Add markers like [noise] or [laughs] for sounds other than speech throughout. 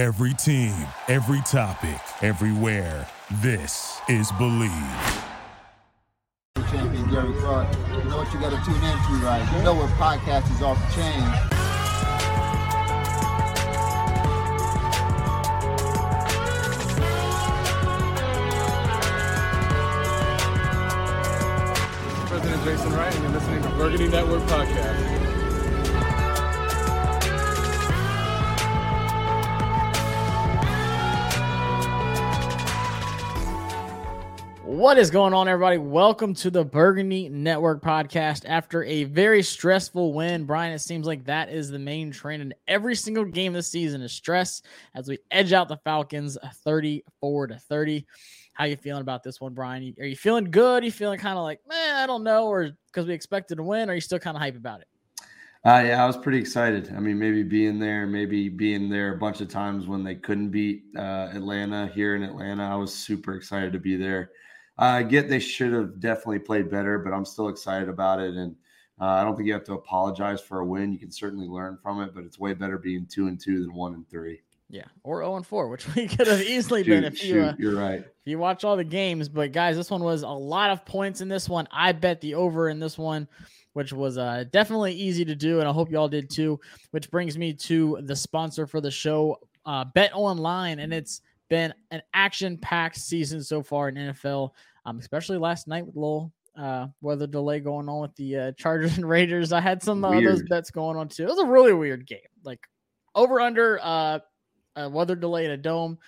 Every team, every topic, everywhere. This is Bleav. Champion Gary Clark. You know what you got to tune into, right? You know what podcast is off the chain. President Jason Wright, and you're listening to Burgundy Network Podcast. What is going on, everybody? Welcome to the Burgundy Network podcast. After a very stressful win, Brian, it seems like that is the main trend in every single game this season is stress as we edge out the Falcons 34 to 30. How you feeling about this one, Brian? Are you feeling good? Are you feeling kind of like, man, I don't know, or because we expected to win? Or are you still kind of hype about it? Uh, yeah, I was pretty excited. I mean, maybe being there, maybe being there a bunch of times when they couldn't beat uh, Atlanta here in Atlanta, I was super excited to be there. I get they should have definitely played better, but I'm still excited about it. And uh, I don't think you have to apologize for a win. You can certainly learn from it, but it's way better being two and two than one and three. Yeah, or zero and four, which [laughs] we could have easily shoot, been if shoot, you. Uh, you're right. If you watch all the games, but guys, this one was a lot of points in this one. I bet the over in this one, which was uh, definitely easy to do, and I hope you all did too. Which brings me to the sponsor for the show, uh, Bet Online, and it's been an action-packed season so far in NFL um, especially last night with a little uh, weather delay going on with the uh, [laughs] Chargers and Raiders. I had some uh, those bets going on too. It was a really weird game. Like over under uh, a weather delay in a dome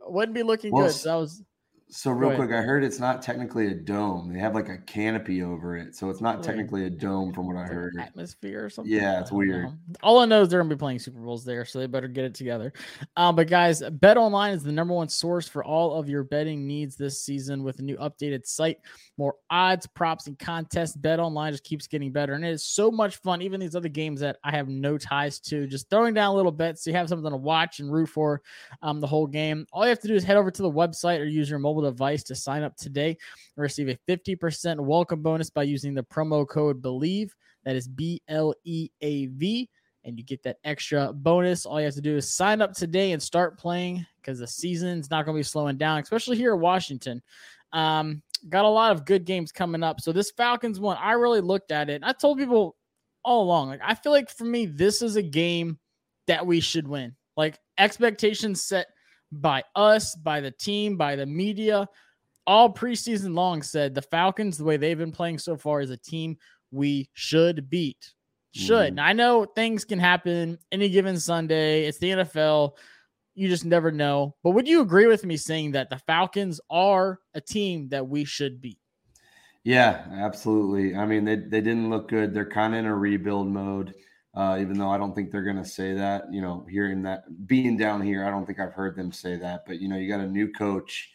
wouldn't be looking well, good. So that was so real quick, I heard it's not technically a dome. They have like a canopy over it, so it's not technically a dome from what I heard. Atmosphere or something. Yeah, it's weird. Know. All I know is they're gonna be playing Super Bowls there, so they better get it together. Um, but guys, Bet Online is the number one source for all of your betting needs this season with a new updated site, more odds, props, and contests. Bet Online just keeps getting better, and it is so much fun. Even these other games that I have no ties to, just throwing down little bets so you have something to watch and root for um, the whole game. All you have to do is head over to the website or use your mobile device to sign up today and receive a 50% welcome bonus by using the promo code BLEAV. That is B L E A V. And you get that extra bonus. All you have to do is sign up today and start playing because the season's not going to be slowing down, especially here in Washington. Um, got a lot of good games coming up. So this Falcons one, I really looked at it. I told people all along, like I feel like for me, this is a game that we should win. Like expectations set by us, by the team, by the media all preseason long said the Falcons, the way they've been playing so far, is a team we should beat. Should. Mm. Now, I know things can happen any given Sunday. It's the NFL. You just never know. But would you agree with me saying that the Falcons are a team that we should beat? Yeah, absolutely. I mean, they, they didn't look good. They're kind of in a rebuild mode, uh, even though I don't think they're going to say that. You know, hearing that, being down here, I don't think I've heard them say that. But, you know, you got a new coach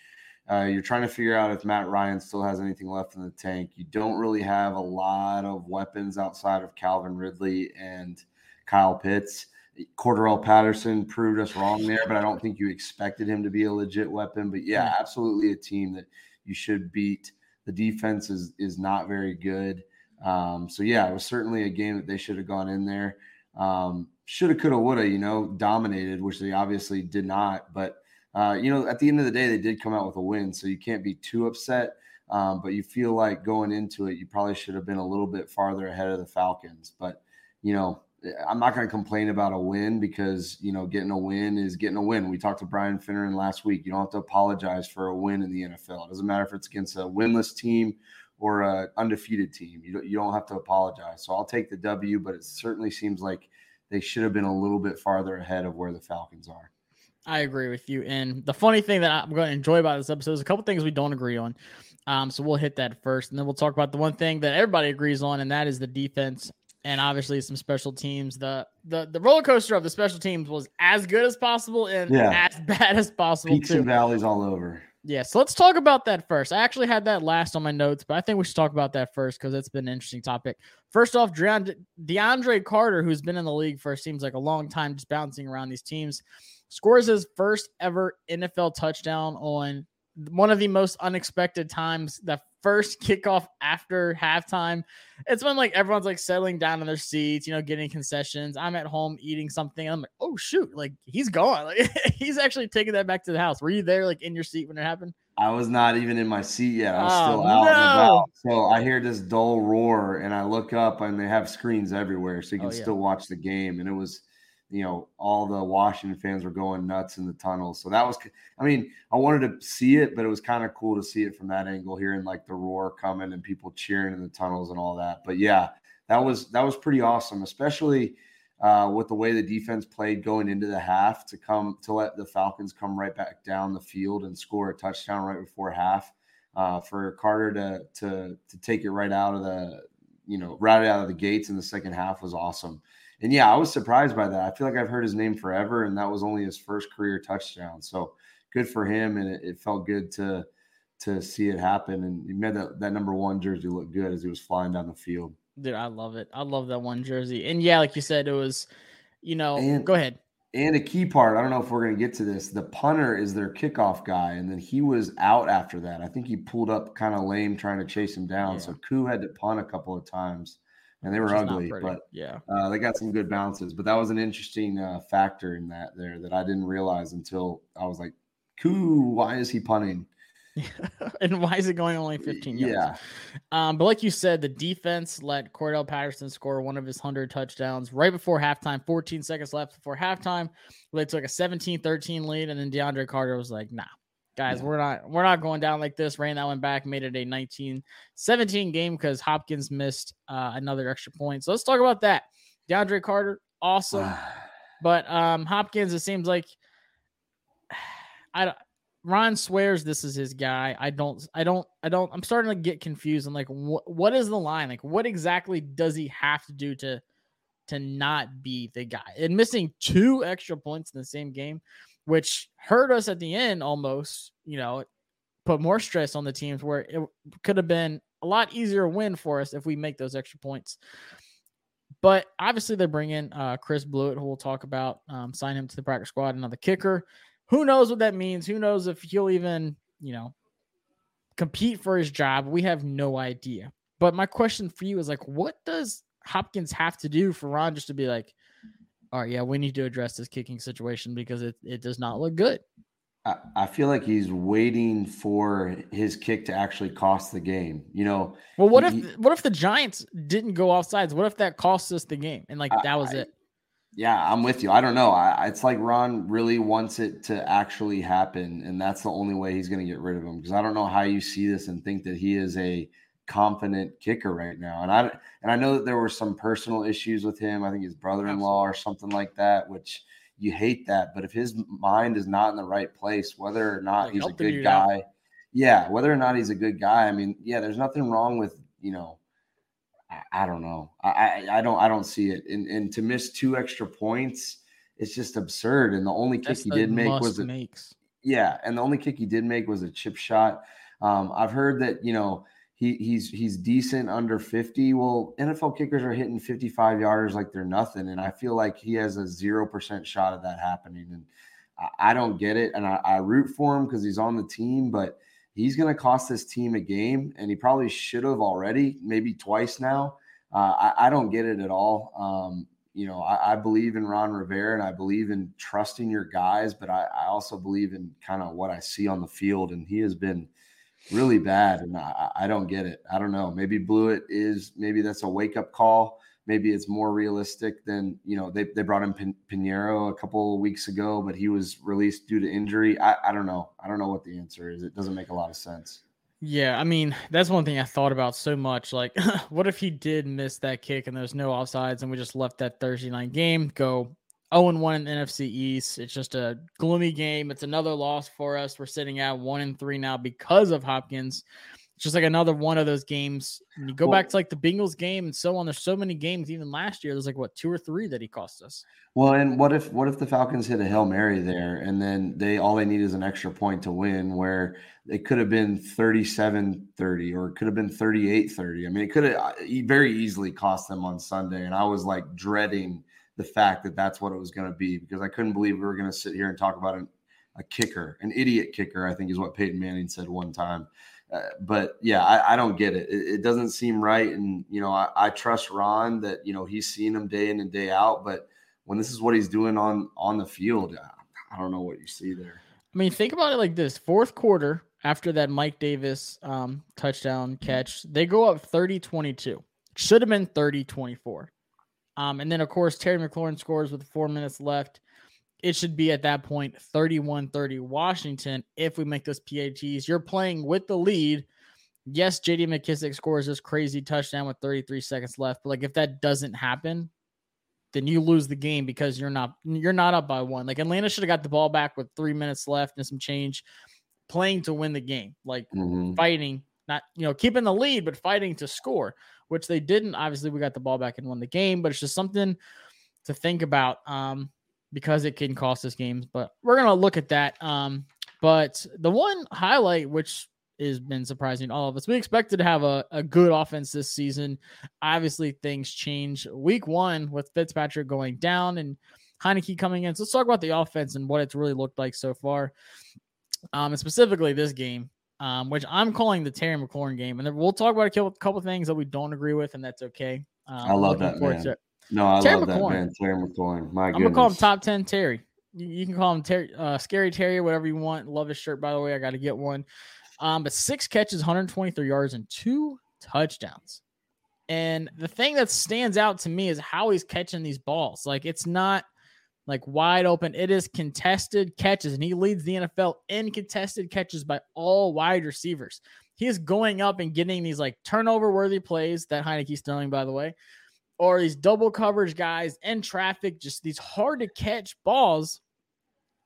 uh, you're trying to figure out if Matt Ryan still has anything left in the tank. You don't really have a lot of weapons outside of Calvin Ridley and Kyle Pitts. Cordarrelle Patterson proved us wrong there, but I don't think you expected him to be a legit weapon. But yeah, absolutely a team that you should beat. The defense is is not very good. Um, so yeah, it was certainly a game that they should have gone in there. Um, shoulda, coulda, woulda, you know, dominated, which they obviously did not. But uh, you know, at the end of the day, they did come out with a win, so you can't be too upset. Um, but you feel like going into it, you probably should have been a little bit farther ahead of the Falcons. But you know, I'm not going to complain about a win because you know getting a win is getting a win. We talked to Brian Finneran last week. You don't have to apologize for a win in the NFL. It doesn't matter if it's against a winless team or a undefeated team. You don't, you don't have to apologize. So I'll take the W, but it certainly seems like they should have been a little bit farther ahead of where the Falcons are. I agree with you. And the funny thing that I'm going to enjoy about this episode is a couple things we don't agree on. Um, so we'll hit that first, and then we'll talk about the one thing that everybody agrees on, and that is the defense and obviously some special teams. The the the roller coaster of the special teams was as good as possible and yeah. as [laughs] bad as possible. Peaks too. and valleys all over. Yeah, so let's talk about that first. I actually had that last on my notes, but I think we should talk about that first because it's been an interesting topic. First off, DeAndre Carter, who's been in the league for seems like a long time, just bouncing around these teams scores his first ever NFL touchdown on one of the most unexpected times. The first [laughs] kickoff after halftime. It's when like everyone's like settling down in their seats, you know, getting concessions. I'm at home eating something. I'm like, oh shoot, like he's gone. [laughs] Like he's actually taking that back to the house. Were you there like in your seat when it happened? I was not even in my seat yet. I was Oh, still out and no. about. So I hear this dull roar and I look up and they have screens everywhere so you oh, can Oh, yeah. still watch the game. And it was, you know, all the Washington fans were going nuts in the tunnels. So that was, I mean, I wanted to see it, but it was kind of cool to see it from that angle, hearing like the roar coming and people cheering in the tunnels and all that. But yeah, that was that was pretty awesome, especially uh, with the way the defense played going into the half to come to let the Falcons come right back down the field and score a touchdown right before half. Uh, for Carter to to to take it right out of the you know right out of the gates in the second half was awesome. And yeah, I was surprised by that. I feel like I've heard his name forever, and that was only his first career touchdown. So good for him, and it, it felt good to to see it happen. And he made that, that number one jersey look good as he was flying down the field. Dude, I love it. I love that one jersey. And yeah, like you said, it was, you know, And- go ahead. And a key part, I don't know if we're going to get to this. The punter is their kickoff guy, and then he was out after that. I think he pulled up kind of lame trying to chase him down. Yeah. So Koo had to punt a couple of times, and they were which is not ugly, but yeah. uh, they got some good bounces. But that was an interesting uh, factor in that there that I didn't realize until I was like, Koo, why is he punting? [laughs] and why is it going only 15 yards? Yeah. Um, but like you said, the defense let Cordarrelle Patterson score one of his 100 touchdowns right before halftime, 14 seconds left before halftime. They took a 17-13 lead, and then DeAndre Carter was like, nah. Guys, Yeah. we're not we're not going down like this. Ran that one back, made it a 19-17 game because Hopkins missed uh, another extra point. So let's talk about that. DeAndre Carter, awesome. [sighs] But um, Hopkins, it seems like [sighs] I don't. Ron swears this is his guy. I don't. I don't. I don't. I'm starting to get confused. I'm like, what? What is the line? Like, what exactly does he have to do to to not be the guy? And missing two extra points in the same game, which hurt us at the end almost. You know, put more stress on the teams where it could have been a lot easier win for us if we make those extra points. But obviously, they bring in uh, Chris Blewitt, who we'll talk about, um, sign him to the practice squad, another kicker. Who knows what that means? Who knows if he'll even, you know, compete for his job? We have no idea. But my question for you is like, what does Hopkins have to do for Ron just to be like, all right, yeah, we need to address this kicking situation because it, it does not look good. I, I feel like he's waiting for his kick to actually cost the game. You know, Well, what He- if what if the Giants didn't go offsides? What if that cost us the game and like I- that was I- it? Yeah, I'm with you. I don't know. I- it's like Ron really wants it to actually happen, and that's the only way he's going to get rid of him. Because I don't know how you see this and think that he is a confident kicker right now. And I and I know that there were some personal issues with him. I think his brother-in-law or something like that, which you hate that. But if his mind is not in the right place, whether or not Like, he's a good out. guy, yeah, whether or not he's a good guy. I mean, yeah, there's nothing wrong with you know. I, I don't know. I, I I don't I don't see it. And and to miss two extra points, it's just absurd. And the only kick That's he did make was a, makes. yeah, and the only kick he did make was a chip shot. Um, I've heard that you know he he's he's decent under 50. Well, NFL kickers are hitting 55 yarders like they're nothing, and I feel like he has a zero percent shot of that happening. And I, I don't get it, and I, I root for him because he's on the team, but he's going to cost this team a game, and he probably should have already, maybe twice now. Uh, I, I don't get it at all. Um, you know, I, believe in Ron Rivera and I believe in trusting your guys, but I also believe in kind of what I see on the field, and he has been really bad, and I, I don't get it. I don't know. Maybe Blewitt is maybe that's a wake up call. Maybe it's more realistic than you know. They they brought in Pin- Pinheiro a couple weeks ago, but he was released due to injury. I, I don't know. I don't know what the answer is. It doesn't make a lot of sense. Yeah, I mean, that's one thing I thought about so much. Like, [laughs] what if he did miss that kick and there's no offsides and we just left that Thursday night game go 0 1 in the NFC East? It's just a gloomy game. It's another loss for us. We're sitting at 1 and 3 now because of Hopkins. It's just like another one of those games. And you go Well- back to like the Bengals game and so on. There's so many games, even last year, there's like what, two or three that he cost us. Well, and what if what if the Falcons hit a hail mary there, and then they all they need is an extra point to win, where it could have been 37-30 or it could have been 38-30. I mean, it could have uh, very easily cost them on Sunday, and I was like dreading the fact that that's what it was going to be because I couldn't believe we were going to sit here and talk about an a kicker, an idiot kicker. I think is what Peyton Manning said one time. Uh, but yeah, I, I, don't get it. it. it. doesn't seem right. And, you know, I, I, trust Ron that, you know, he's seen him day in and day out. But when this is what he's doing on on the field, I don't know what you see there. I mean, think about it like this fourth quarter after that Mike Davis um, touchdown catch, they go up 30 22. Should have been 30 24. Um, and then, of course, Terry McLaurin scores with four minutes left. It should be at that point 31 30 Washington if we make those PATs. You're playing with the lead. Yes, JD McKissic scores this crazy touchdown with 33 seconds left. But like if that doesn't happen, then you lose the game because you're not you're not up by one. Like Atlanta should have got the ball back with three minutes left and some change, playing to win the game, like mm-hmm. fighting, not you know keeping the lead, but fighting to score, which they didn't. Obviously, we got the ball back and won the game, but it's just something to think about. Um, because it can cost us games. But we're gonna look at that. Um, but the one highlight which has been surprising all of us, we expected to have a, a good offense this season. Obviously, things change week one with Fitzpatrick going down and Heinicke coming in. So let's talk about the offense and what it's really looked like so far. Um, and specifically this game. Um, which I'm calling the Terry McLaurin game, and then we'll talk about a couple things that we don't agree with, and that's okay. Um, I love that man. No, I Terry love McLaurin. that man, Terry McLaurin. My I'm goodness. gonna call him top ten Terry. You, you can call him Terry, uh, Scary Terry, whatever you want. Love his shirt, by the way. I got to get one. Um, but six catches, 123 yards, and two touchdowns. And the thing that stands out to me is how he's catching these balls. Like it's not like wide open. It is contested catches, and he leads the NFL in contested catches by all wide receivers. He is going up and getting these like turnover worthy plays that Heinicke's stealing, by the way, or these double coverage guys in traffic, just these hard to catch balls.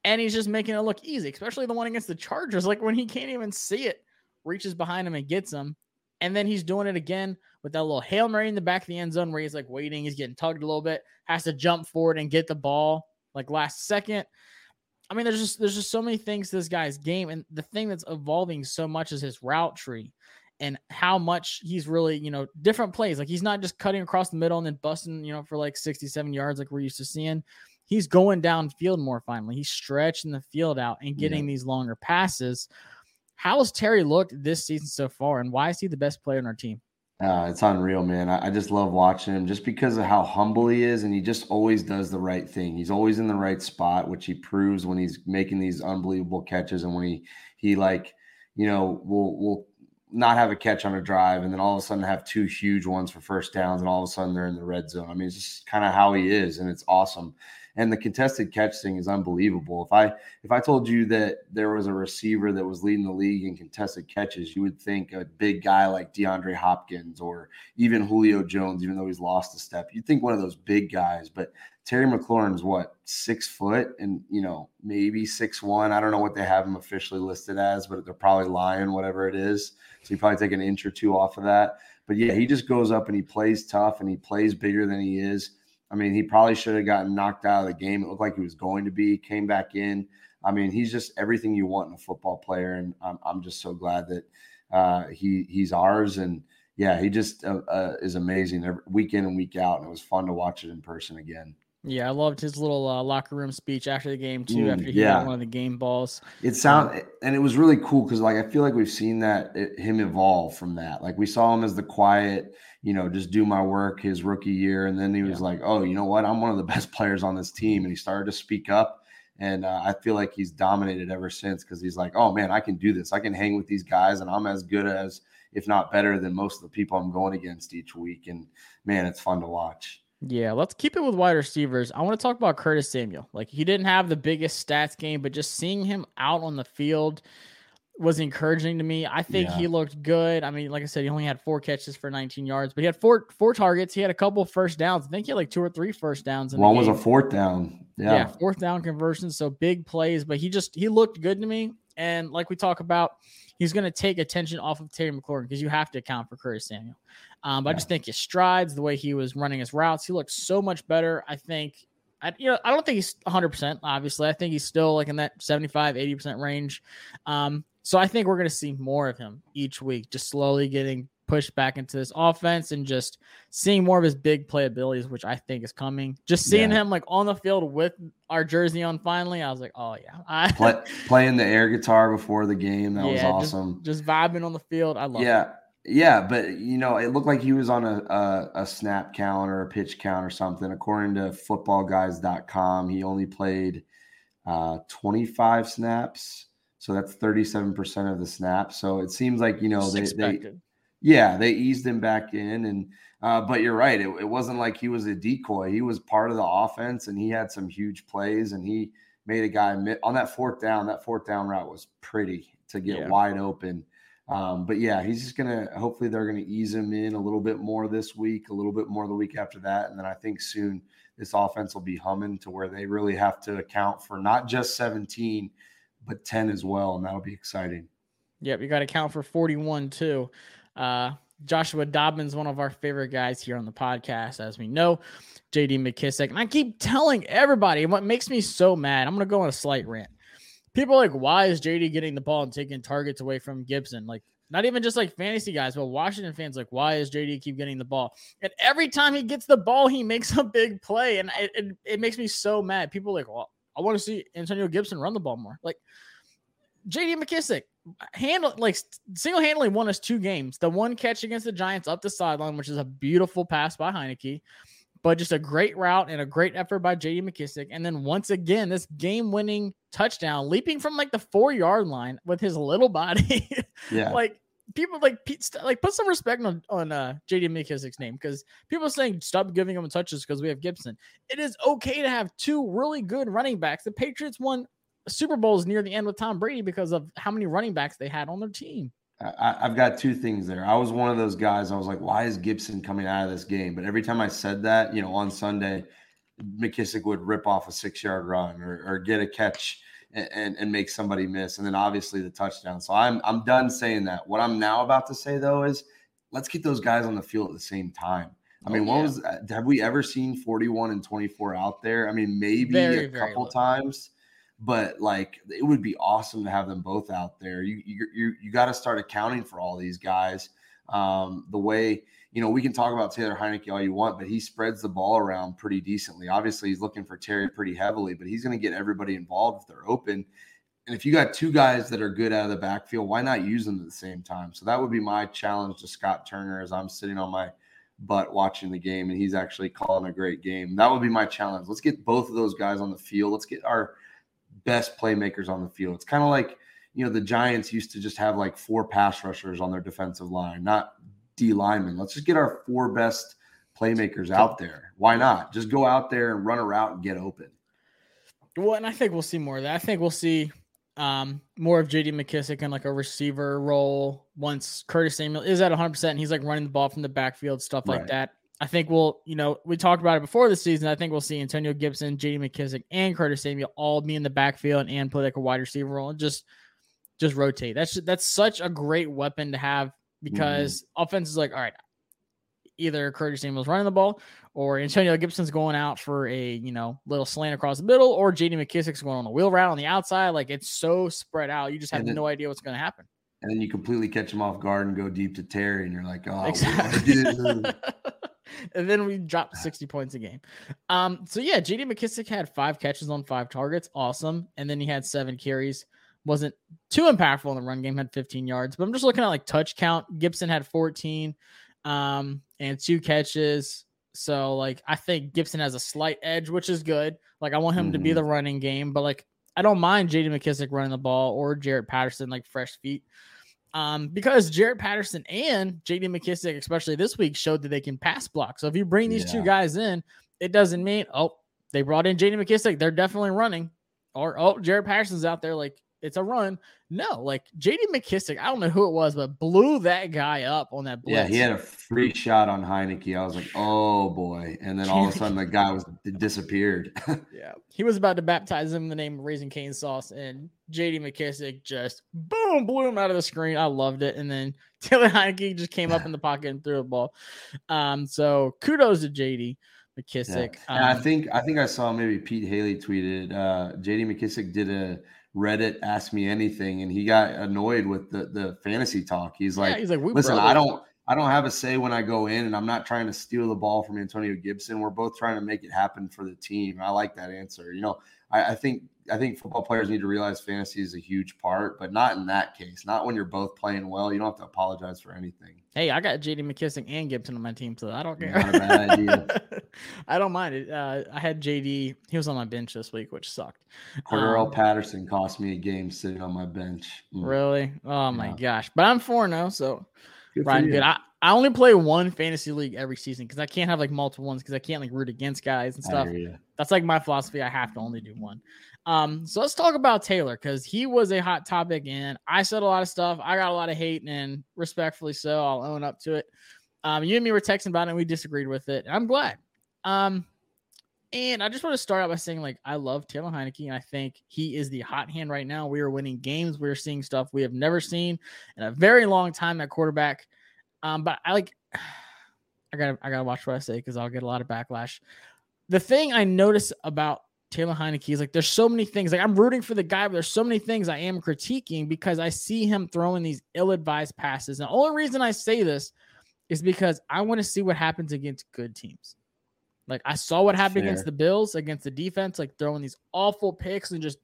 And he's just making it look easy, especially the one against the Chargers. Like when he can't even see it, reaches behind him and gets him. And then he's doing it again with that little Hail Mary in the back of the end zone where he's like waiting, he's getting tugged a little bit, has to jump forward and get the ball like last second. I mean, there's just there's just so many things to this guy's game. And the thing that's evolving so much is his route tree and how much he's really, you know, different plays. Like he's not just cutting across the middle and then busting, you know, for like 67 yards like we're used to seeing. He's going downfield more finally. He's stretching the field out and getting yeah. these longer passes. How has Terry looked this season so far, and why is he the best player on our team? Uh, it's unreal, man. I, I, just love watching him just because of how humble he is, and he just always does the right thing. He's always in the right spot, which he proves when he's making these unbelievable catches, and when he he like you know will will not have a catch on a drive and then all of a sudden have two huge ones for first downs and all of a sudden they're in the red zone. I mean, it's just kind of how he is and it's awesome. And the contested catch thing is unbelievable. If I if I told you that there was a receiver that was leading the league in contested catches, you would think a big guy like DeAndre Hopkins or even Julio Jones, even though he's lost a step. You'd think one of those big guys, but Terry McLaurin's what six foot and you know maybe six one. I don't know what they have him officially listed as, but they're probably lying, whatever it is. So you probably take an inch or two off of that. But yeah, he just goes up and he plays tough and he plays bigger than he is. I mean, he probably should have gotten knocked out of the game. It looked like he was going to be, came back in. I mean, he's just everything you want in a football player, and I'm, I'm just so glad that uh, he he's ours. And yeah, he just uh, uh, is amazing every, week in and week out, and it was fun to watch it in person again. Yeah, I loved his little uh, locker room speech after the game too. Mm, after he yeah. got one of the game balls, it sound and it was really cool because like I feel like we've seen that it, him evolve from that. Like we saw him as the quiet, you know, just do my work his rookie year, and then he was yeah. like, oh, you know what, I'm one of the [laughs] best players on this team, and he started to speak up. And uh, I feel like he's dominated ever since because he's like, oh man, I can do this. I can hang with these guys, and I'm as good as, if not better than most of the people I'm going against each week. And man, it's fun to watch. Yeah, let's keep it with wide receivers. I want to talk about Curtis Samuel. Like he didn't have the biggest stats game, but just seeing him out on the field was encouraging to me. I think yeah. he looked good. I mean, like I said, he only had four catches for 19 yards, but he had four four targets. He had a couple first downs. I think he had like two or three first downs. One was a fourth down. Yeah. yeah, fourth down conversion. So big plays, but he just he looked good to me. And like we talk about, he's going to take attention off of Terry McLaurin because you have to account for Curtis Samuel. Um, but yeah. I just think his strides, the way he was running his routes, he looked so much better. I think, I, you know, I don't think he's 100%, obviously. I think he's still like in that 75, 80% range. Um, so I think we're going to see more of him each week, just slowly getting pushed back into this offense and just seeing more of his big play abilities, which I think is coming. Just seeing Yeah. him like on the field with our jersey on finally, I was like, oh yeah, [laughs] I, Play, playing the air guitar before the game, that was Yeah, just- awesome. just vibing on the field. I love it. Yeah, yeah, but you know, it looked like he was on a, a a snap count or a pitch count or something. According to footballguys.com, he only played uh, 25 snaps, so that's 37 percent of the snap. So it seems like you know they, they yeah they eased him back in, and uh, but you're right, it, it wasn't like he was a decoy. He was part of the offense, and he had some huge plays, and he made a guy on that fourth down. That fourth down route was pretty to get Yeah. wide open. Um, but yeah, he's just gonna. Hopefully, they're gonna ease him in a little bit more this week, a little bit more the week after that, and then I think soon this offense will be humming to where they really have to account for not just 17, but 10 as well, and that'll be exciting. Yep, you got to count for 41 too. Uh, Joshua Dobbins, one of our favorite guys here on the podcast, as we know. JD McKissic. And I keep telling everybody, and what makes me so mad, I'm going to go on a slight rant. People are like, why is JD getting the ball and taking targets away from Gibson? Like, not even just like fantasy guys, but Washington fans, like, why is JD keep getting the ball? And every time he gets the ball, he makes a big play. And it, it, it makes me so mad. People like, well, I want to see Antonio Gibson run the ball more. Like, JD McKissic handle like single handedly won us two games. The one catch against the Giants up the sideline, which is a beautiful pass by Heinicke, but just a great route and a great effort by JD McKissic. And then once again, this game winning touchdown, leaping from like the four yard line with his little body. [laughs] Yeah. like people like like put some respect on on uh JD McKissic's name because people are saying stop giving him touches because we have Gibson. It is okay to have two really good running backs. The Patriots won Super Bowls near the end with Tom Brady because of how many running backs they had on their team. I, I've got two things there. I was one of those guys. I was like, why is Gibson coming out of this game? But every time I said that, you know, on Sunday, McKissic would rip off a six yard run or, or get a catch and, and, and make somebody miss. And then obviously the touchdown. So I'm, I'm done saying that. What I'm now about to say, though, is let's get those guys on the field at the same time. I Oh, mean, what yeah. was have we ever seen 41 and 24 out there? I mean, maybe Very, a couple times, but like it would be awesome to have them both out there. You you you, you got to start accounting for all these guys. Um, the way you know we can talk about Taylor Heinicke all you want, but he spreads the ball around pretty decently. Obviously, he's looking for Terry pretty heavily, but he's going to get everybody involved if they're open. And if you got two guys that are good out of the backfield, why not use them at the same time? So that would be my challenge to Scott Turner as I'm sitting on my butt watching the game and he's actually calling a great game. That would be my challenge. Let's get both of those guys on the field. Let's get our best playmakers on the field. It's kind of like, you know, the Giants used to just have like four pass rushers on their defensive line, not D linemen. Let's just get our four best playmakers out there. Why not? Just go out there and run a route and get open. Well, and I think we'll see more of that. I think we'll see um, more of JD McKissic in like a receiver role once Curtis Samuel is at 100% and he's like running the ball from the backfield, stuff like Right. that. I think we'll, you know, we talked about it before the season. I think we'll see Antonio Gibson, JD McKissic, and Curtis Samuel all be in the backfield and play like a wide receiver role and just just rotate. That's that's such a great weapon to have because offense is like, all right, either Curtis Samuel's running the ball or Antonio Gibson's going out for a you know little slant across the middle, or JD McKissic's going on a wheel route on the outside. Like it's so spread out, you just have then- no idea what's going to happen. And then you completely catch them off guard and go deep to Terry, and you're like, oh, exactly. [laughs] and then we dropped 60 points a game. Um, so yeah, JD McKissic had five catches on five targets, awesome. And then he had seven carries. Wasn't too impactful in the run game, had 15 yards. But I'm just looking at like touch count. Gibson had 14 um and two catches. So like I think Gibson has a slight edge, which is good. Like I want him to be Mhm. the running game, but like I don't mind JD McKissic running the ball or Jaret Patterson like fresh feet. Um, because Jaret Patterson and JD McKissic, especially this week, showed that they can pass block. So if you bring these two guys in, it doesn't mean oh they brought in JD McKissic, they're definitely running, or oh Jaret Patterson's out there like it's a run. No, like JD McKissic, I don't know who it was, but blew that guy up on that blitz. Yeah, he had a free shot on Heinicke. I was like, oh boy. And then all of a sudden the guy was disappeared. [laughs] Yeah, he was about to baptize him in the name of Raising Cane Sauce, and JD McKissic just boom blew him out of the screen. I loved it, and then [laughs] Taylor Heinicke just came up in the pocket and threw a ball. Um, so kudos to JD Yeah. McKissic. I Um, think I think I saw maybe Pete Hailey tweeted uh JD McKissic did a Reddit asked me anything and he got annoyed with the the fantasy talk. He's yeah, like, he's like, listen, brothers." I don't I don't have a say when I go in, and I'm not trying to steal the ball from Antonio Gibson. We're both trying to make it happen for the team. I like that answer. You know, I, I think I think football players need to realize fantasy is a huge part, but not in that case. Not when you're both playing well. You don't have to apologize for anything. Hey, I got JD McKissic and Gibson on my team, so I don't care. Not a bad idea. [laughs] I don't mind it. Uh, I had JD. He was on my bench this week, which sucked. Cordarrelle Um, Patterson cost me a game sitting on my bench. Mm, Really? Oh my Yeah. gosh! But I'm four now, so good Ryan, good. I, I only play one fantasy league every season because I can't have like multiple ones because I can't like root against guys and stuff. That's like my philosophy. I have to only do one. Um, so let's talk about Taylor because he was a hot topic and I said a lot of stuff. I got a lot of hate and respectfully so, I'll own up to it. Um, you and me were texting about it and we disagreed with it. I'm glad. Um, and I just want to start out by saying, like, I love Taylor Heinicke, and I think he is the hot hand right now. We are winning games. We're seeing stuff we have never seen in a very long time at quarterback. Um, but I like [sighs] I gotta I gotta watch what I say because I'll get a lot of backlash. The thing I notice about Taylor Heinicke is like there's so many things. Like I'm rooting for the guy, but there's so many things I am critiquing because I see him throwing these ill-advised passes. And the only reason I say this is because I want to see what happens against good teams. Like I saw what happened against the Bills, against the defense, like throwing these awful picks and just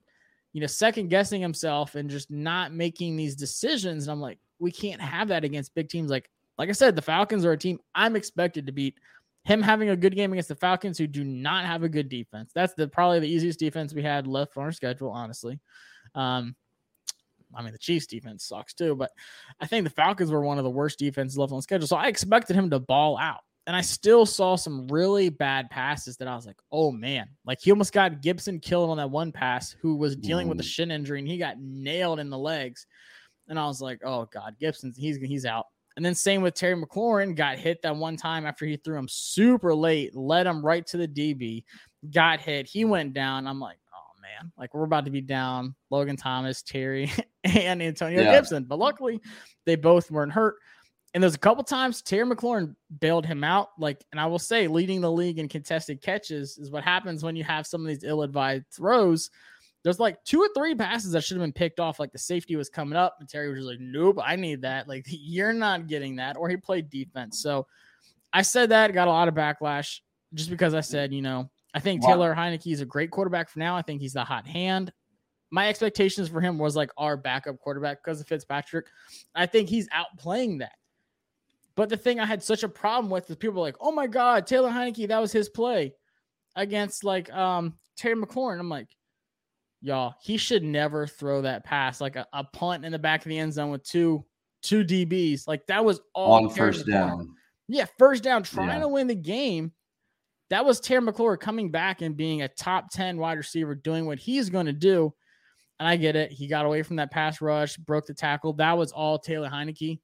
you know second guessing himself and just not making these decisions. And I'm like, we can't have that against big teams. Like like I said, the Falcons are a team I'm expected to beat. Him having a good game against the Falcons, who do not have a good defense. That's the probably the easiest defense we had left on our schedule, honestly. Um, I mean, the Chiefs defense sucks too, but I think the Falcons were one of the worst defenses left on schedule. So I expected him to ball out. And I still saw some really bad passes that I was like, oh man, like he almost got Gibson killed on that one pass who was dealing with a shin injury and he got nailed in the legs. And I was like, oh God, Gibson's he's he's out. And then same with Terry McLaurin, got hit that one time after he threw him super late, led him right to the DB, got hit. He went down. I'm like, oh man, like we're about to be down Logan Thomas, Terry, [laughs] and Antonio Yeah. Gibson. But luckily, they both weren't hurt. And there's a couple times Terry McLaurin bailed him out. Like, and I will say, leading the league in contested catches is what happens when you have some of these ill-advised throws. There's like two or three passes that should have been picked off. Like the safety was coming up, and Terry was just like, "Nope, I need that." Like [laughs] you're not getting that. Or he played defense. So I said that, got a lot of backlash just because I said, you know, I think Wow. Taylor Heinicke is a great quarterback for now. I think he's the hot hand. My expectations for him was like our backup quarterback because of Fitzpatrick. I think he's outplaying that. But the thing I had such a problem with is people were like, "Oh my God, Taylor Heinicke, that was his play against like um Terry McLaurin." I'm like, y'all, he should never throw that pass like a, a punt in the back of the end zone with two two DBs. Like that was all on first down. Yeah, first down, trying Yeah. to win the game. That was Terry McLaurin coming back and being a top 10 wide receiver, doing what he's going to do. And I get it. He got away from that pass rush, broke the tackle. That was all Taylor Heinicke.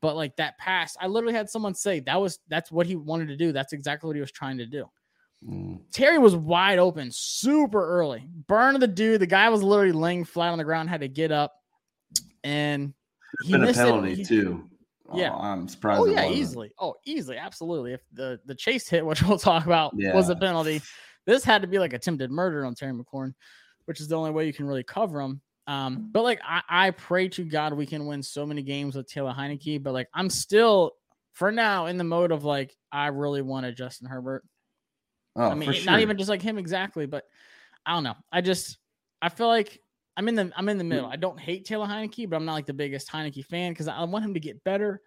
But like that pass, I literally had someone say that was that's what he wanted to do. That's exactly what he was trying to do. Mm. Terry was wide open super early. Burn of the dude. The guy was literally laying flat on the ground, had to get up. And he Been a missed it. penalty He- too. Yeah. Oh, I'm surprised. Oh yeah, easily. Oh, easily, absolutely. If the the chase hit, [laughs] which we'll talk about, was a penalty, this had to be like attempted murder on Terry McLaurin, which is the only way you can really cover him. Um, but like I, I pray to God we can win so many games with Taylor Heinicke, but like I'm still for now in the mode of like I really want a Justin Herbert. Oh, I mean, it- sure. not even just like him exactly, but I don't know. I just I feel like I'm in the I'm in the middle. I don't hate Taylor Heinicke, but I'm not like the biggest Heinicke fan because I want him to get better.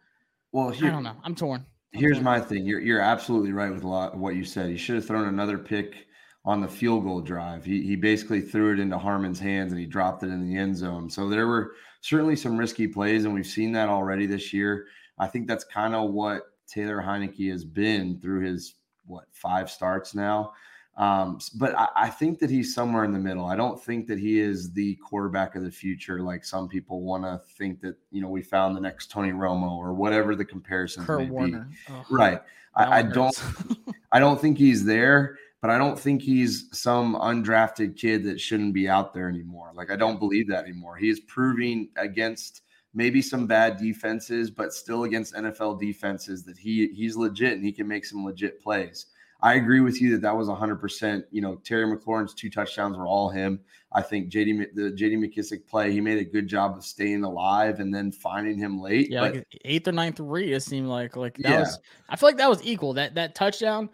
Well, I don't know. I'm torn. I'm here's torn. my thing. You're you're absolutely right with a lot of what you said. He should have thrown another pick on the field goal drive. He he basically threw it into Harmon's hands and he dropped it in the end zone. So there were certainly some risky plays, and we've seen that already this year. I think that's kind of what Taylor Heinicke has been through his what five starts now. Um, but I, I think that he's somewhere in the middle. I don't think that he is the quarterback of the future, like some people want to think that you know we found the next Tony Romo or whatever the comparison may Kurt be. Warner. Ugh, Right. I, I don't. [laughs] I don't think he's there, but I don't think he's some undrafted kid that shouldn't be out there anymore. Like I don't believe that anymore. He is proving against maybe some bad defenses, but still against NFL defenses that he he's legit and he can make some legit plays. I agree with you that that was 100%. You know, Terry McLaurin's two touchdowns were all him. I think JD the JD McKissic play, he made a good job of staying alive and then finding him late. Yeah, but, like eighth or ninth read, it seemed like like that Yeah. was. I feel like that was equal. That that touchdown,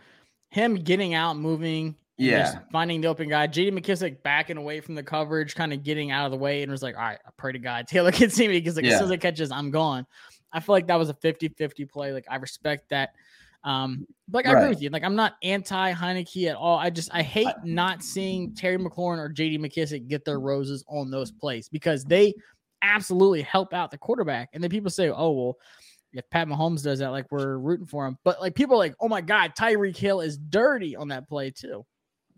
him getting out, moving, Yeah. finding the open guy. JD McKissic backing away from the coverage, kind of getting out of the way, and was like, "All right, I pray to God [laughs] Taylor can see me because like as soon as it catches, I'm gone." I feel like that was a 50-50 play. Like I respect that. Um, but like I agree with you. Like I'm not anti Heinicke at all. I just I hate not seeing Terry McLaurin or JD McKissic get their roses on those plays because they absolutely help out the quarterback. And then people say, oh, well, if Pat Mahomes does that, like we're rooting for him. But like people are like, oh my God, Tyreek Hill is dirty on that play too.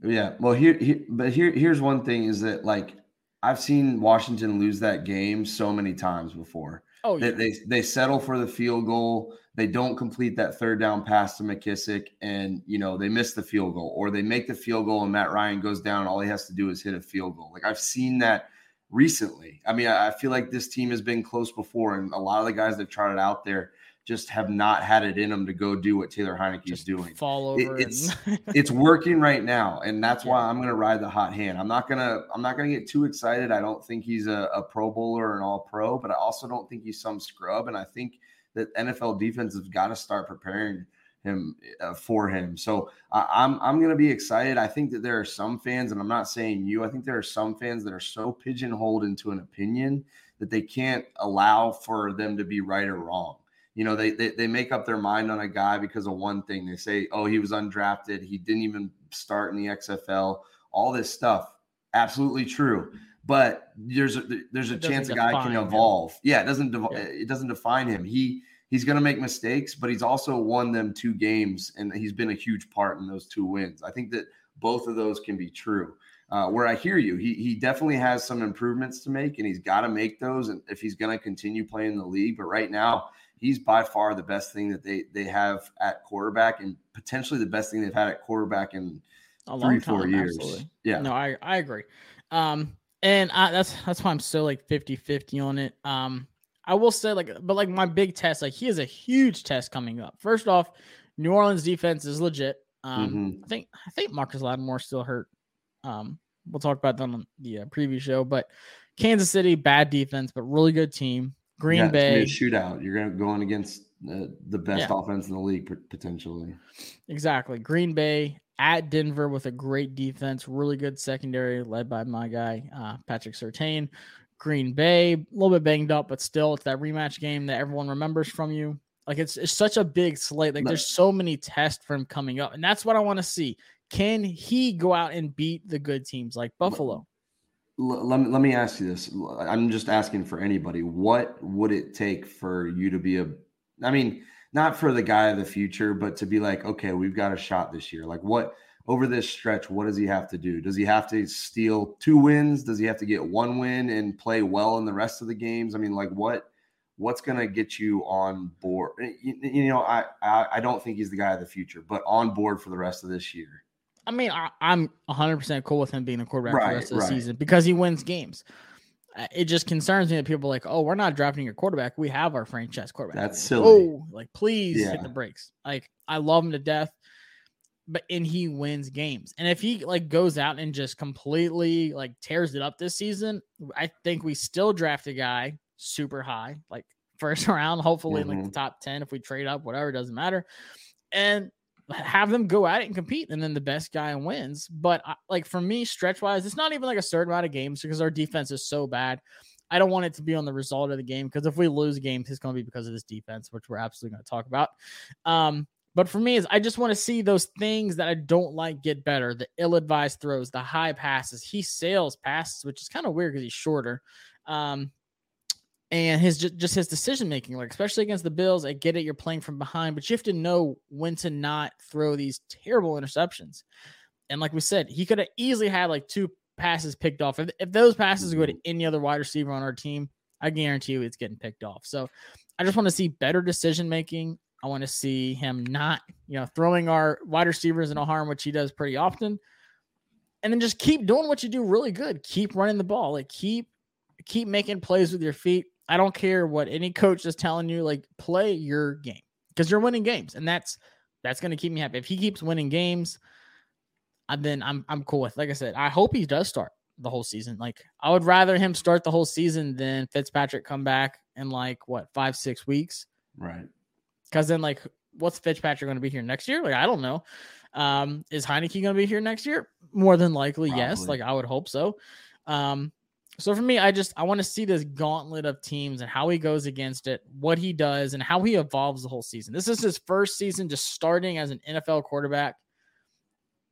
Yeah. Well, here, here, but here, here's one thing is that like I've seen Washington lose that game so many times before. Oh, They, yeah. they they settle for the field goal. They don't complete that third down pass to McKissic, and you know they miss the field goal, or they make the field goal and Matt Ryan goes down. And all he has to do is hit a field goal. Like I've seen that recently. I mean, I I feel like this team has been close before, and a lot of the guys that tried it out there just have not had it in them to go do what Taylor Heinicke is doing. fall It- it's- and- [laughs] it's working right now and that's why i'm going to ride the hot hand. I'm not going to i'm not going to get too excited. I don't think he's a, a pro bowler or an all pro but i also don't think he's some scrub and i think that nfl defense has got to start preparing him uh, for him. So I, i'm i'm going to be excited. I think that there are some fans and i'm not saying you i think there are some fans that are so pigeonholed into an opinion that they can't allow for them to be right or wrong you know, they, they they make up their mind on a guy because of one thing. They say, "Oh, he was undrafted. He didn't even start in the XFL." All this stuff, absolutely true. But there's a there's a chance a guy can define him. evolve. Yeah, it doesn't dev- Yeah. it doesn't define him. He he's going to make mistakes, but he's also won them two games, and he's been a huge part in those two wins. I think that both of those can be true. Uh, where I hear you, he he definitely has some improvements to make, and he's got to make those, and if he's going to continue playing in the league. But right now, he's by far the best thing that they they have at quarterback, and potentially the best thing they've had at quarterback in a three long four time, years. absolutely. Yeah, No, I I agree. Um, and I, that's that's why I'm still like 50-50 on it. Um, I will say like, but like my big test, like he has a huge test coming up. First off, New Orleans defense is legit. Um, Mhm. I think I think Marcus Lattimore still hurt. Um, we'll talk about that on the uh, preview show. But Kansas City, bad defense, but really good team. Green Yeah, Bay, shootout. You're going against uh, the best Yeah. offense in the league potentially. Exactly. Green Bay at Denver with a great defense, really good secondary led by my guy, uh, Patrick Surtain. Green Bay, a little bit banged up, but still, it's that rematch game that everyone remembers from you. Like it's, it's such a big slate. Like there's so many tests for him coming up, and that's what I want to see. Can he go out and beat the good teams like Buffalo? Let me let me ask you this. I'm just asking for anybody. What would it take for you to be a? I mean, not for the guy of the future, but to be like, okay, we've got a shot this year. Like, what over this stretch? What does he have to do? Does he have to steal two wins? Does he have to get one win and play well in the rest of the games? I mean, like, what what's going to get you on board? Eh, you, you know, I, I I don't think he's the guy of the future, but on board for the rest of this year. I mean, I, I'm 100% cool with him being a quarterback for the rest of the right. season because he wins games. Uh, It just concerns me that people are like, oh, we're not drafting a quarterback. We have our franchise quarterback. That's silly. Oh, like please Yeah. hit the brakes. Like I love him to death, but and he wins games. And if he like goes out and just completely like tears it up this season, I think we still draft a guy super high, like [laughs] first round, hopefully in like the Mhm. top 10 if we trade up, whatever, doesn't matter. And have them go at it and compete, and then the best guy wins. But I- like for me, stretch wise, it's not even like a certain amount of games because our defense is so bad. I don't want it to be on the result of the game because if we lose games, it's going to be because of this defense, which we're absolutely going to talk about. Um, but for me, is I just want to see those things that I don't like get better. The ill-advised throws, the high passes. He sails passes, which is kind of weird because he's shorter. Um, and his just his decision making, like especially against the Bills. I get it, you're playing from behind, but you have to know when to not throw these terrible interceptions. And like we said, he could have easily had like two passes picked off. If, if those passes go to mm-hmm. any other wide receiver on our team, I guarantee you it's getting picked off. So I just want to see better decision making. I want to see him not, you know, throwing our wide receivers in a harm, which he does pretty often. And then just keep doing what you do really good. Keep running the ball. Like keep keep making plays with your feet. I don't care what any coach is telling you, like play your game because you're winning games. And that's That's going to keep me happy. If he keeps winning games, then I'm I'm cool with. Like I said, I hope he does start the whole season. Like I would rather him start the whole season than Fitzpatrick come back in like what five six weeks. Right. Because then like what's Fitzpatrick going to be here next year? Like I don't know. Um, is Heinicke going to be here next year? More than likely, yes. Like I would hope so. Um, so for me, I just I want to see this gauntlet of teams and how he goes against it, what he does, and how he evolves the whole season. This is his first season just starting as an NFL quarterback.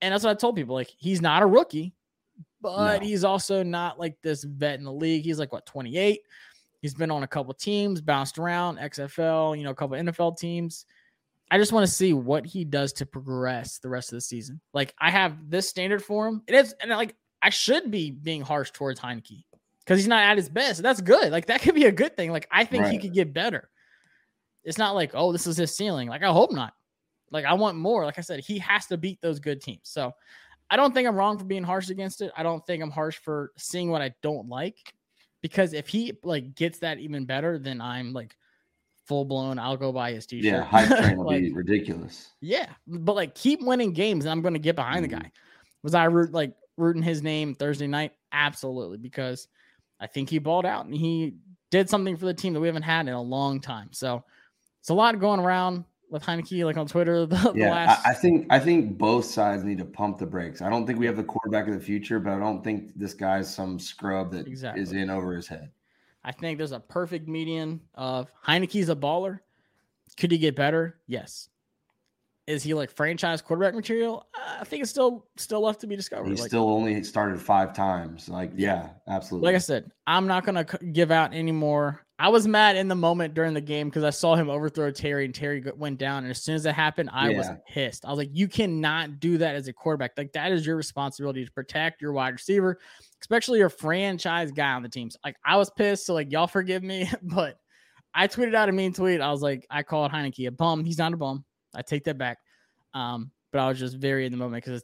And that's what I told people. Like, he's not a rookie, but No. he's also not like this vet in the league. He's like what 28. He's been on a couple teams, bounced around, XFL, you know, a couple NFL teams. I just want to see what he does to progress the rest of the season. Like I have this standard for him. It is, and like I should be being harsh towards Heinicke because he's not at his best. That's good. Like that could be a good thing. Like I think he could get better. It's not like oh this is his ceiling. Like I hope not. Like I want more. Like I said, he has to beat those good teams. So I don't think I'm wrong for being harsh against it. I don't think I'm harsh for seeing what I don't like because if he like gets that even better, then I'm like full blown. I'll go buy his t-shirt. Yeah, hype train [laughs] will Like, be ridiculous. yeah, but like keep winning games, and I'm going to get behind Mhm. the guy. Was I root like rooting his name Thursday night? Absolutely, because I think he balled out and he did something for the team that we haven't had in a long time. So it's a lot going around with Heinicke, like on Twitter. [laughs] The, the Yeah, last, I, I think I think both sides need to pump the brakes. I don't think we have the quarterback of the future, but I don't think this guy's some scrub that is Exactly. in over his head. I think there's a perfect median of Heinicke's a baller. Could he get better? Yes. Is he like franchise quarterback material? I think it's still still left to be discovered. He Like- still only started five times. Like, yeah, absolutely. like I said, I'm not gonna give out any more. I was mad in the moment during the game because I saw him overthrow Terry and Terry went down. And as soon as that happened, I was Yeah. pissed. I was like, you cannot do that as a quarterback. Like that is your responsibility to protect your wide receiver, especially your franchise guy on the teams. Like I was pissed, so like y'all forgive me, [laughs] but I tweeted out a mean tweet. I was like, I called Heinicke a bum. He's not a bum. I take that back. Um, but I was just very in the moment because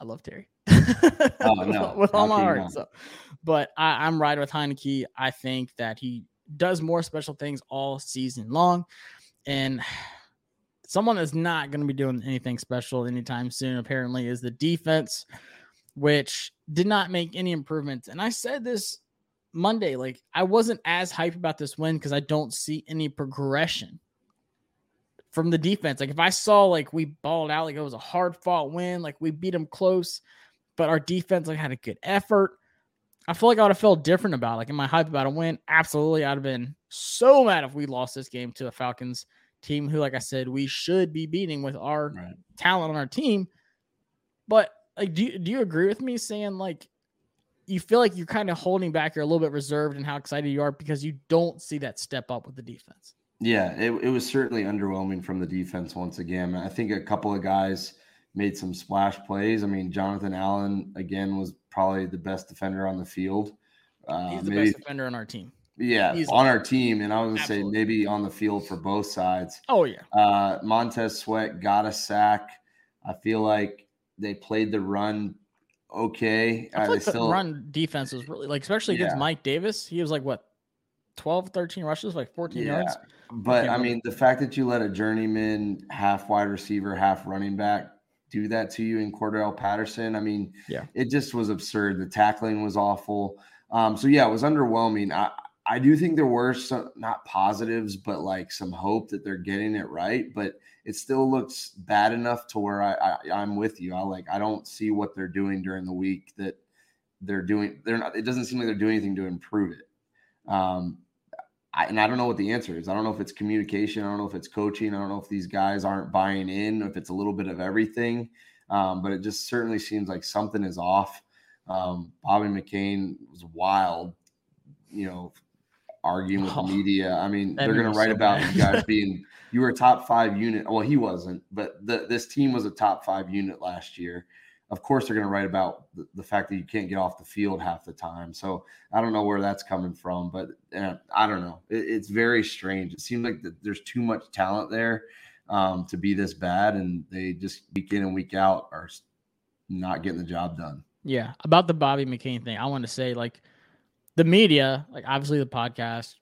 I love Terry. [laughs] Oh, no. with all my heart. not? So, but I, I'm right with Heinicke. I think that he does more special things all season long, and someone that's not going to be doing anything special anytime soon. Apparently, is the defense, which did not make any improvements. And I said this Monday, like I wasn't as hyped about this win because I don't see any progression from the defense. Like if I saw like we balled out, like it was a hard fought win, like we beat them close, but our defense like had a good effort. I feel like I would have felt different about. it. Like, in my hype about a win? Absolutely. I'd have been so mad if we lost this game to a Falcons team who, like I said, we should be beating with our Right. talent on our team. But like, do you, do you agree with me saying like you feel like you're kind of holding back, you're a little bit reserved in how excited you are because you don't see that step up with the defense? Yeah, it, it was certainly underwhelming from the defense once again. I think a couple of guys made some splash plays. I mean, Jonathan Allen again was probably the best defender on the field. Uh, He's the maybe, best defender on our team. yeah, he's- on our team, and I was gonna say maybe on the field for both sides. Oh yeah. Uh, Montez Sweat got a sack. I feel like they played the run okay. I Uh, feel they like the still, run defense was really like, especially against Yeah. Mike Davis. He was like what 12, 13 rushes, like 14 Yeah, yards. But I mean, the fact that you let a journeyman half wide receiver, half running back do that to you in Cordarrelle Patterson, I mean, Yeah. it just was absurd. The tackling was awful. Um, so yeah, it was underwhelming. I I do think there were some not positives, but like some hope that they're getting it right. But it still looks bad enough to where I, I I'm with you. I like I don't see what they're doing during the week that they're doing. They're not. It doesn't seem like they're doing anything to improve it. Um, I, and I don't know what the answer is. I don't know if it's communication. I don't know if it's coaching. I don't know if these guys aren't buying in, if it's a little bit of everything. Um, but it just certainly seems like something is off. Um, Bobby McCain was wild, you know, arguing with Oh, the media. I mean, they're going to write so about you guys [laughs] being you were a top five unit. Well, he wasn't, but the, this team was a top five unit last year. Of course, they're going to write about the, the fact that you can't get off the field half the time. So I don't know where that's coming from, but uh, I don't know. It, it's very strange. It seems like that there's too much talent there um, to be this bad, and they just week in and week out are not getting the job done. Yeah, about the Bobby McCain thing, I want to say like the media, like obviously the podcast,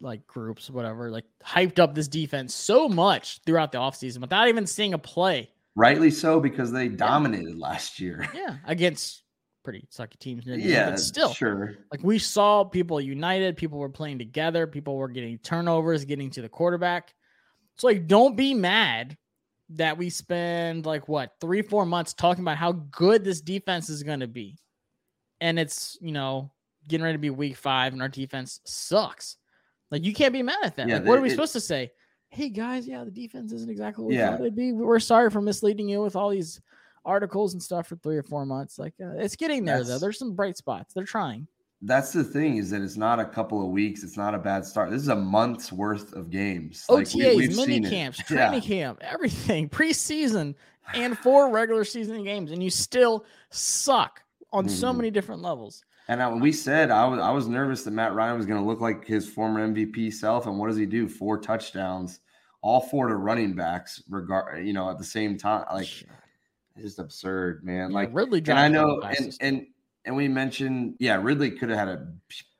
like groups, whatever, like hyped up this defense so much throughout the offseason without even seeing a play. Rightly so, because they dominated last year. [laughs] Yeah, against pretty sucky teams. near the end, Yeah, but still, sure. like we saw people united, people were playing together, people were getting turnovers, getting to the quarterback. So like, don't be mad that we spend like what three, four months talking about how good this defense is going to be, and it's you know getting ready to be week five, and our defense sucks. Like you can't be mad at that. Yeah, like, what are we it- supposed to say? Hey guys, yeah, the defense isn't exactly what Yeah. thought it'd be. We're sorry for misleading you with all these articles and stuff for three or four months. Like uh, it's getting there though. There's some bright spots. They're trying. That's the thing is that it's not a couple of weeks. It's not a bad start. This is a month's worth of games. Like, we- OTAs, we've mini seen it. camps, Yeah. training camp, everything, [laughs] preseason, and four regular season games, and you still suck on so Mhm. many different levels. And I, we said I was I was nervous that Matt Ryan was going to look like his former MVP self. And what does he do? Four touchdowns, all four to running backs. Regard you know at the same time, like it's just absurd, man. Yeah, Like Ridley and I know, and and and we mentioned, yeah, Ridley could have had a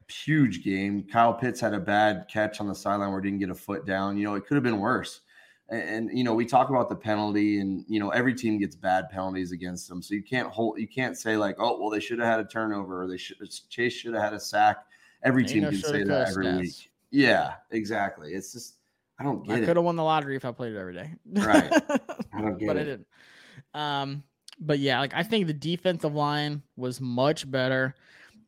huge game. Kyle Pitts had a bad catch on the sideline where he didn't get a foot down. You know, it could have been worse. And, and you know, we talk about the penalty, and you know, every team gets bad penalties against them. So you can't hold, you can't say like, oh, well, they should have had a turnover, or they should Chase should have had a sack. Every team can say that every stats. week. Yeah, exactly. It's just I don't get it. I could have won the lottery if I played it every day. Right. [laughs] I don't get but I didn't. Um, but yeah, like I think the defensive line was much better.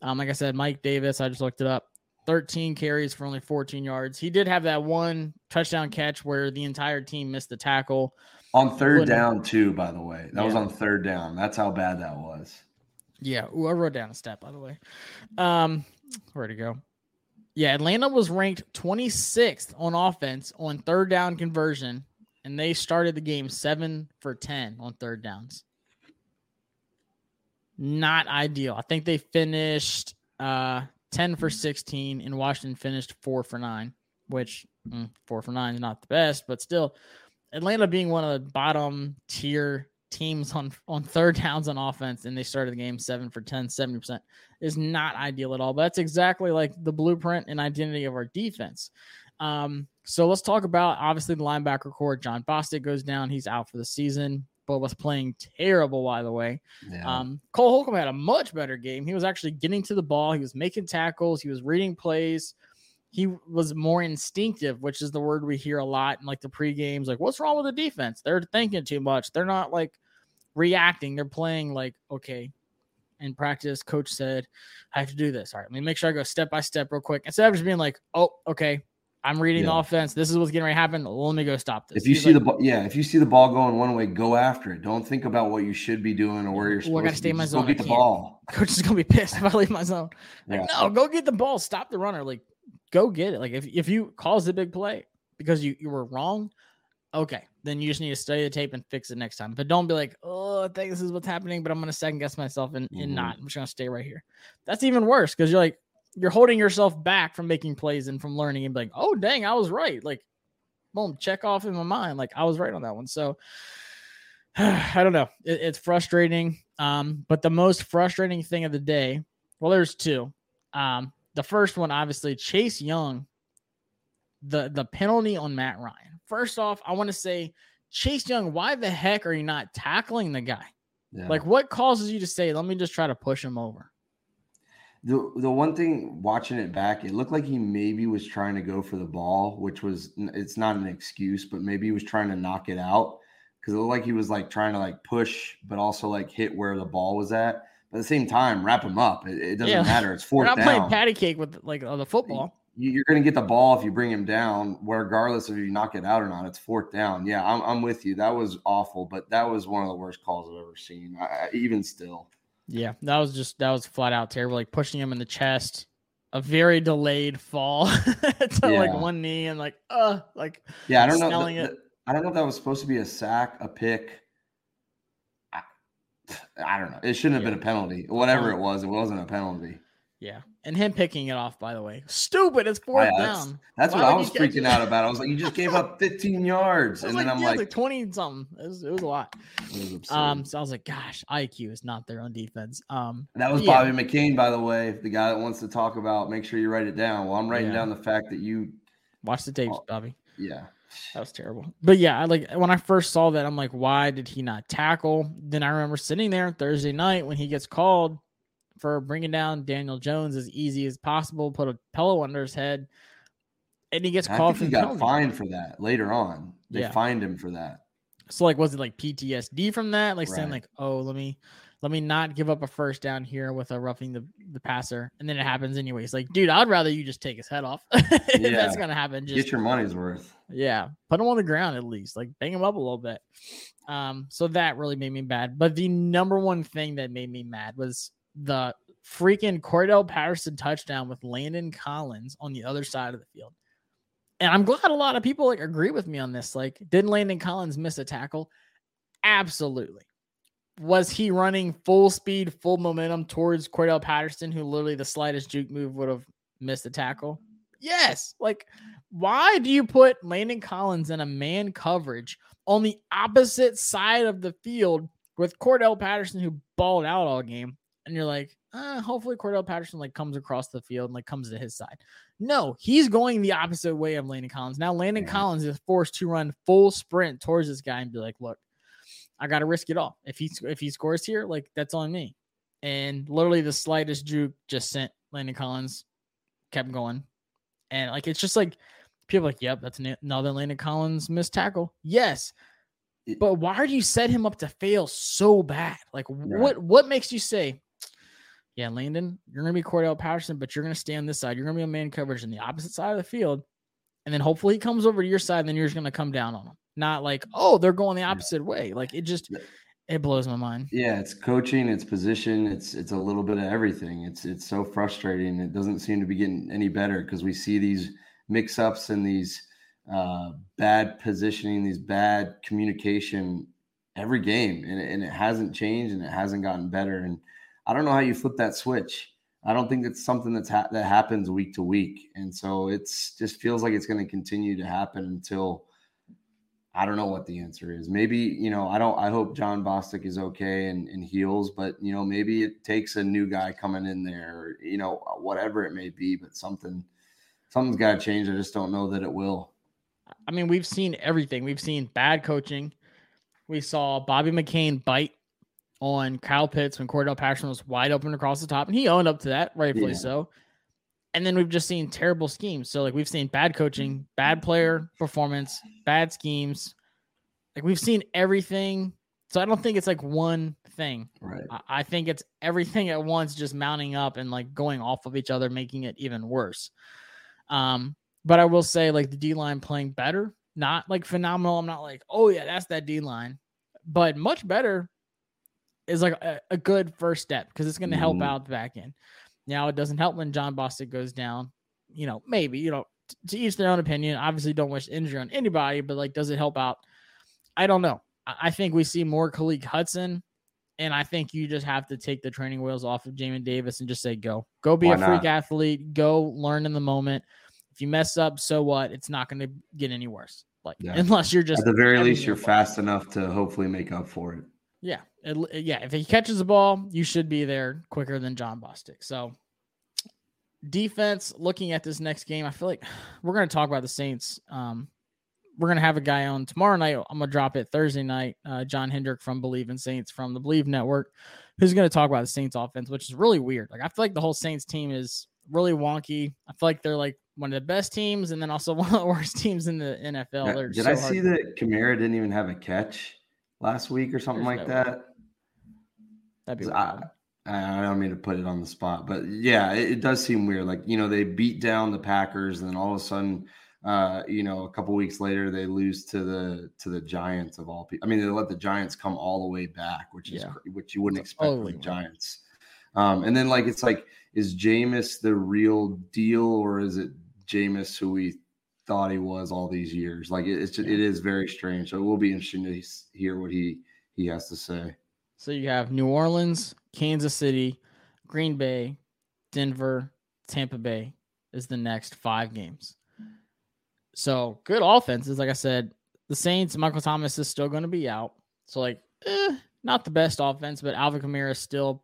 Um, like I said, Mike Davis, I just looked it up. 13 carries for only 14 yards. He did have that one touchdown catch where the entire team missed the tackle. On third Wouldn't- down, too, by the way. That was on third down. That's how bad that was. Yeah, ooh, I wrote down a step, by the way. Um, where to go? Yeah, Atlanta was ranked 26th on offense on third down conversion, and they started the game seven for 10 on third downs. Not ideal. I think they finished uh 10 for 16, and Washington finished four for nine, which mm, four for nine is not the best, but still, Atlanta being one of the bottom tier teams on on third downs on offense and they started the game 7 for 10 70% is not ideal at all but that's exactly like the blueprint and identity of our defense um so let's talk about obviously the linebacker core jon bostic goes down he's out for the season but was playing terrible by the way Yeah. um, Cole Holcomb had a much better game. He was actually getting to the ball. He was making tackles. He was reading plays. He was more instinctive, which is the word we hear a lot in like the pre games. Like, what's wrong with the defense? They're thinking too much. They're not like reacting. They're playing like, okay. In practice, coach said, I have to do this. All right, let me make sure I go step by step real quick. Instead of just being like, oh, okay, I'm reading the offense. This is what's getting ready to happen. Let me go stop this. If you He's see like, the ball, yeah, if you see the ball going one way, go after it. Don't think about what you should be doing or where you're supposed Well, I gotta to stay be. in my zone. Go get the ball. [laughs] coach is gonna be pissed if I leave my zone. Like, Yeah. no, go get the ball, stop the runner. Like, go get it. Like, if, if you cause the big play because you, you were wrong, okay, then you just need to study the tape and fix it next time. But don't be like, oh, I think this is what's happening, but I'm gonna second guess myself and, and Mhm. not. I'm just gonna stay right here. That's even worse because you're like you're holding yourself back from making plays and from learning and being like, oh dang, I was right. Like, boom, check off in my mind. Like I was right on that one. So [sighs] I don't know. It, it's frustrating. Um, but the most frustrating thing of the day, well, there's two. Um, the first one, obviously, Chase Young, the the penalty on Matt Ryan. First off, I want to say, Chase Young, why the heck are you not tackling the guy? Yeah. Like, what causes you to say, let me just try to push him over? the the one thing watching it back, it looked like he maybe was trying to go for the ball, which was it's not an excuse, but maybe he was trying to knock it out because it looked like he was like trying to like push, but also like hit where the ball was at. But at the same time, wrap him up. It, it doesn't Yeah. matter. It's fourth. We're not playing patty cake with like uh, the football. You- You're going to get the ball if you bring him down, regardless of if you knock it out or not. It's fourth down. Yeah, I'm, I'm with you. That was awful, but that was one of the worst calls I've ever seen. I, even still, Yeah, that was just that was flat out terrible. Like pushing him in the chest, a very delayed fall [laughs] to like one knee and like uh like yeah, I don't know. The- the- I don't know if that was supposed to be a sack, a pick. I, [sighs] I don't know. It shouldn't have been a penalty. Whatever it was, it wasn't a penalty. Yeah, and him picking it off. By the way, stupid. It's fourth I- that's down. that's Why what I was freaking out about. I was like, you just gave up [laughs] 15 yards, and then I'm yeah, like, like twenty something. It was, it was a lot. was. Um, so I was like, gosh, IQ is not there on defense. Um, that was yeah. Bobby McCain, by the way. The guy that wants to talk about, make sure you write it down. Well, I'm writing Yeah. down the fact that you, watch the tapes, Oh. Bobby. yeah, That was terrible. But yeah, I like when I first saw that, I'm like, why did he not tackle? Then I remember sitting there Thursday night when he gets called for bringing down Daniel Jones as easy as possible, put a pillow under his head, and he gets called he got fined for that later on. They Yeah. fined him for that. So like, was it like PTSD from that? Like saying like, oh, let me let me not give up a first down here with a roughing the, the passer, and then it happens anyways. Like, dude, I'd rather you just take his head off. [laughs] Yeah. that's gonna happen. Just Get your money's worth. Yeah, put him on the ground at least, like bang him up a little bit. Um, so that really made me mad. But the number one thing that made me mad was the freaking Cordarrelle Patterson touchdown with Landon Collins on the other side of the field. And I'm glad a lot of people like agree with me on this. Like, didn't Landon Collins miss a tackle? Absolutely. Was he running full speed, full momentum towards Cordarrelle Patterson, who literally the slightest juke move would have missed a tackle? Yes. Like, why do you put Landon Collins in a man coverage on the opposite side of the field with Cordarrelle Patterson, who balled out all game? And you're like, uh, hopefully Cordarrelle Patterson like comes across the field and like comes to his side. No, he's going the opposite way of Landon Collins. Now Landon Yeah. Collins is forced to run full sprint towards this guy and be like, look, I got to risk it all. If he if he scores here, like that's on me. And literally the slightest juke just sent Landon Collins, kept going, and like it's just like people are like, yep, that's another Landon Collins missed tackle. Yes, but why do you set him up to fail so bad? Like what what makes you say? Yeah, Landon, you're gonna be Cordarrelle Patterson, but you're gonna stay on this side. You're gonna be on man coverage in the opposite side of the field, and then hopefully he comes over to your side, and then you're just gonna come down on him. Not like, oh, they're going the opposite way. Like it just it blows my mind. Yeah, it's coaching, it's position, it's it's a little bit of everything. It's it's so frustrating. It doesn't seem to be getting any better because we see these mix ups and these uh, bad positioning, these bad communication every game, and, and it hasn't changed and it hasn't gotten better. And I don't know how you flip that switch. I don't think it's something that's ha- that happens week to week, and so it's just feels like it's going to continue to happen until I don't know what the answer is. Maybe, you know, I don't I hope Jon Bostic is okay and, and heals, but you know, maybe it takes a new guy coming in there, or, you know, whatever it may be, but something something's gotta change. I just don't know that it will. I mean, we've seen everything. We've seen bad coaching. We saw Bobby McCain bite on Kyle Pitts when Cordarrelle Patterson was wide open across the top, and he owned up to that, rightfully Yeah. so. And then we've just seen terrible schemes. So, like, we've seen bad coaching, bad player performance, bad schemes. Like, we've seen everything. So, I don't think it's like one thing. Right. I- I think it's everything at once just mounting up and like going off of each other, making it even worse. Um, but I will say, like the D line playing better, not like phenomenal. I'm not like, oh yeah, that's that D line, but much better is like a, a good first step because it's going to help Mhm. out the back end. Now it doesn't help when Jon Bostic goes down. You know, maybe you know t- to each their own opinion. Obviously, don't wish injury on anybody, but like, does it help out? I don't know. I, I think we see more Khaleke Hudson, and I think you just have to take the training wheels off of Jamin Davis and just say, go, go be Why a freak not? athlete, go learn in the moment. If you mess up, so what? It's not going to get any worse. Like Yeah. unless you're just At the very least, you're fast enough to hopefully make up for it. Yeah, it- yeah. If he catches the ball, you should be there quicker than Jon Bostic. So, defense. Looking at this next game, I feel like we're going to talk about the Saints. Um, we're going to have a guy on tomorrow night. I'm going to drop it Thursday night. Uh, John Hendrick from Bleav in Saints from the Bleav Network, who's going to talk about the Saints offense, which is really weird. Like I feel like the whole Saints team is really wonky. I feel like they're like one of the best teams and then also [laughs] one of the worst teams in the NFL. Yeah, Did so I see to- that Kamara didn't even have a catch last week or something There's like no way. that? That'd be I. I don't mean to put it on the spot, but yeah, it, it does seem weird. Like you know, they beat down the Packers, and then all of a sudden, uh, you know, a couple weeks later, they lose to the to the Giants of all people. I mean, they let the Giants come all the way back, which is Yeah. which you wouldn't It's expect from the. Giants. Um, and then like it's like, is Jameis the real deal, or is it Jameis who we thought he was all these years? Like it, it's just, it is very strange. So it will be interesting to hear what he he has to say. So you have New Orleans, Kansas City, Green Bay, Denver, Tampa Bay is the next five games. So good offenses. Like I said, the Saints, Michael Thomas is still going to be out. So like, eh, not the best offense, but Alvin Kamara is still,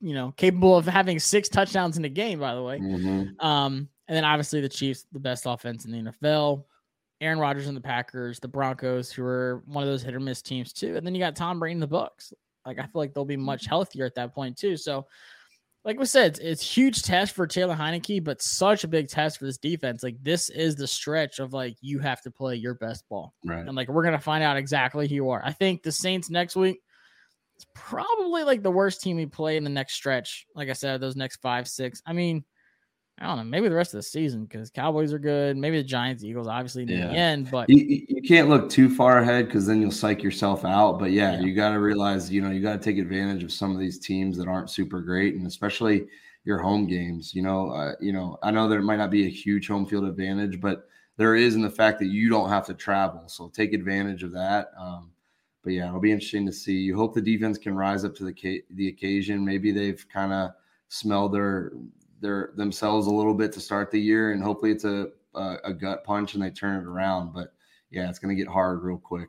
you know, capable of having six touchdowns in a game. By the way, Mm-hmm. um, and then obviously the Chiefs, the best offense in the NFL. Aaron Rodgers and the Packers, the Broncos, who are one of those hit or miss teams too. And then you got Tom Brady and the Bucs. Like I feel like they'll be much mm-hmm. healthier at that point too. So, like we said, it's, it's huge test for Taylor Heinicke, but such a big test for this defense. Like this is the stretch of like you have to play your best ball, Right. and like we're gonna find out exactly who you are. I think the Saints next week. It's probably like the worst team we play in the next stretch. Like I said, those next five, six. I mean, I don't know. Maybe the rest of the season because Cowboys are good. Maybe the Giants, Eagles, obviously in Yeah. the end. But You, you can't look too far ahead because then you'll psych yourself out. But yeah, Yeah. you got to realize, you know, you got to take advantage of some of these teams that aren't super great, and especially your home games. You know, uh, you know, I know there might not be a huge home field advantage, but there is in the fact that you don't have to travel. So take advantage of that. Um, but yeah, it'll be interesting to see. You hope the defense can rise up to the ca- the occasion. Maybe they've kind of smelled their their themselves a little bit to start the year, and hopefully it's a a, a gut punch and they turn it around. But yeah, it's going to get hard real quick.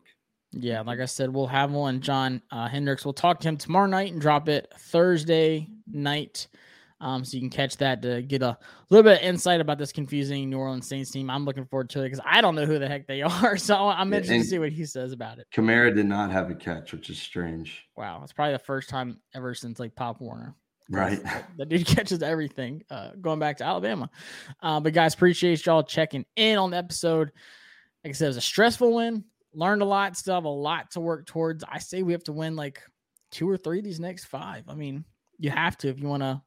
yeah, like I said, we'll have one. John uh, Hendricks. We'll talk to him tomorrow night and drop it Thursday night. Um, so you can catch that to get a little bit of insight about this confusing New Orleans Saints team. I'm looking forward to it because I don't know who the heck they [laughs] are. So I'm interested and- to see what he says about it. Kamara did not have a catch, which is strange. Wow, it's probably the first time ever since like Pop Warner. Right. that- [laughs] dude [laughs] catches everything. Uh, going back to Alabama, uh, but guys, appreciate y'all checking in on the episode. Like I said, it was a stressful win. Learned a lot. Still have a lot to work towards. I say we have to win like two or three of these next five. I mean, you have to if you want to,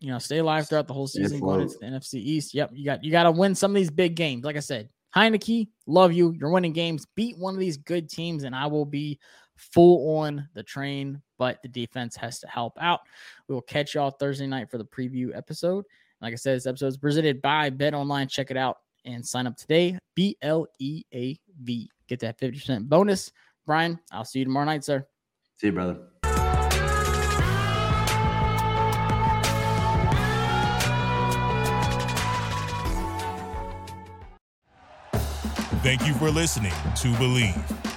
you know, stay alive throughout the whole season. Going into the NFC East. Yep, you got you got to win some of these big games. Like I said, Heinicke, love you. You're winning games. Beat one of these good teams, and I will be full on the train. But the defense has to help out. We will catch y'all Thursday night for the preview episode. Like I said, this episode is presented by Bet Online. Check it out and sign up today. B L E A V. Get that 50% bonus. Brian, I'll see you tomorrow night, sir. See you, brother. Thank you for listening to Bleav.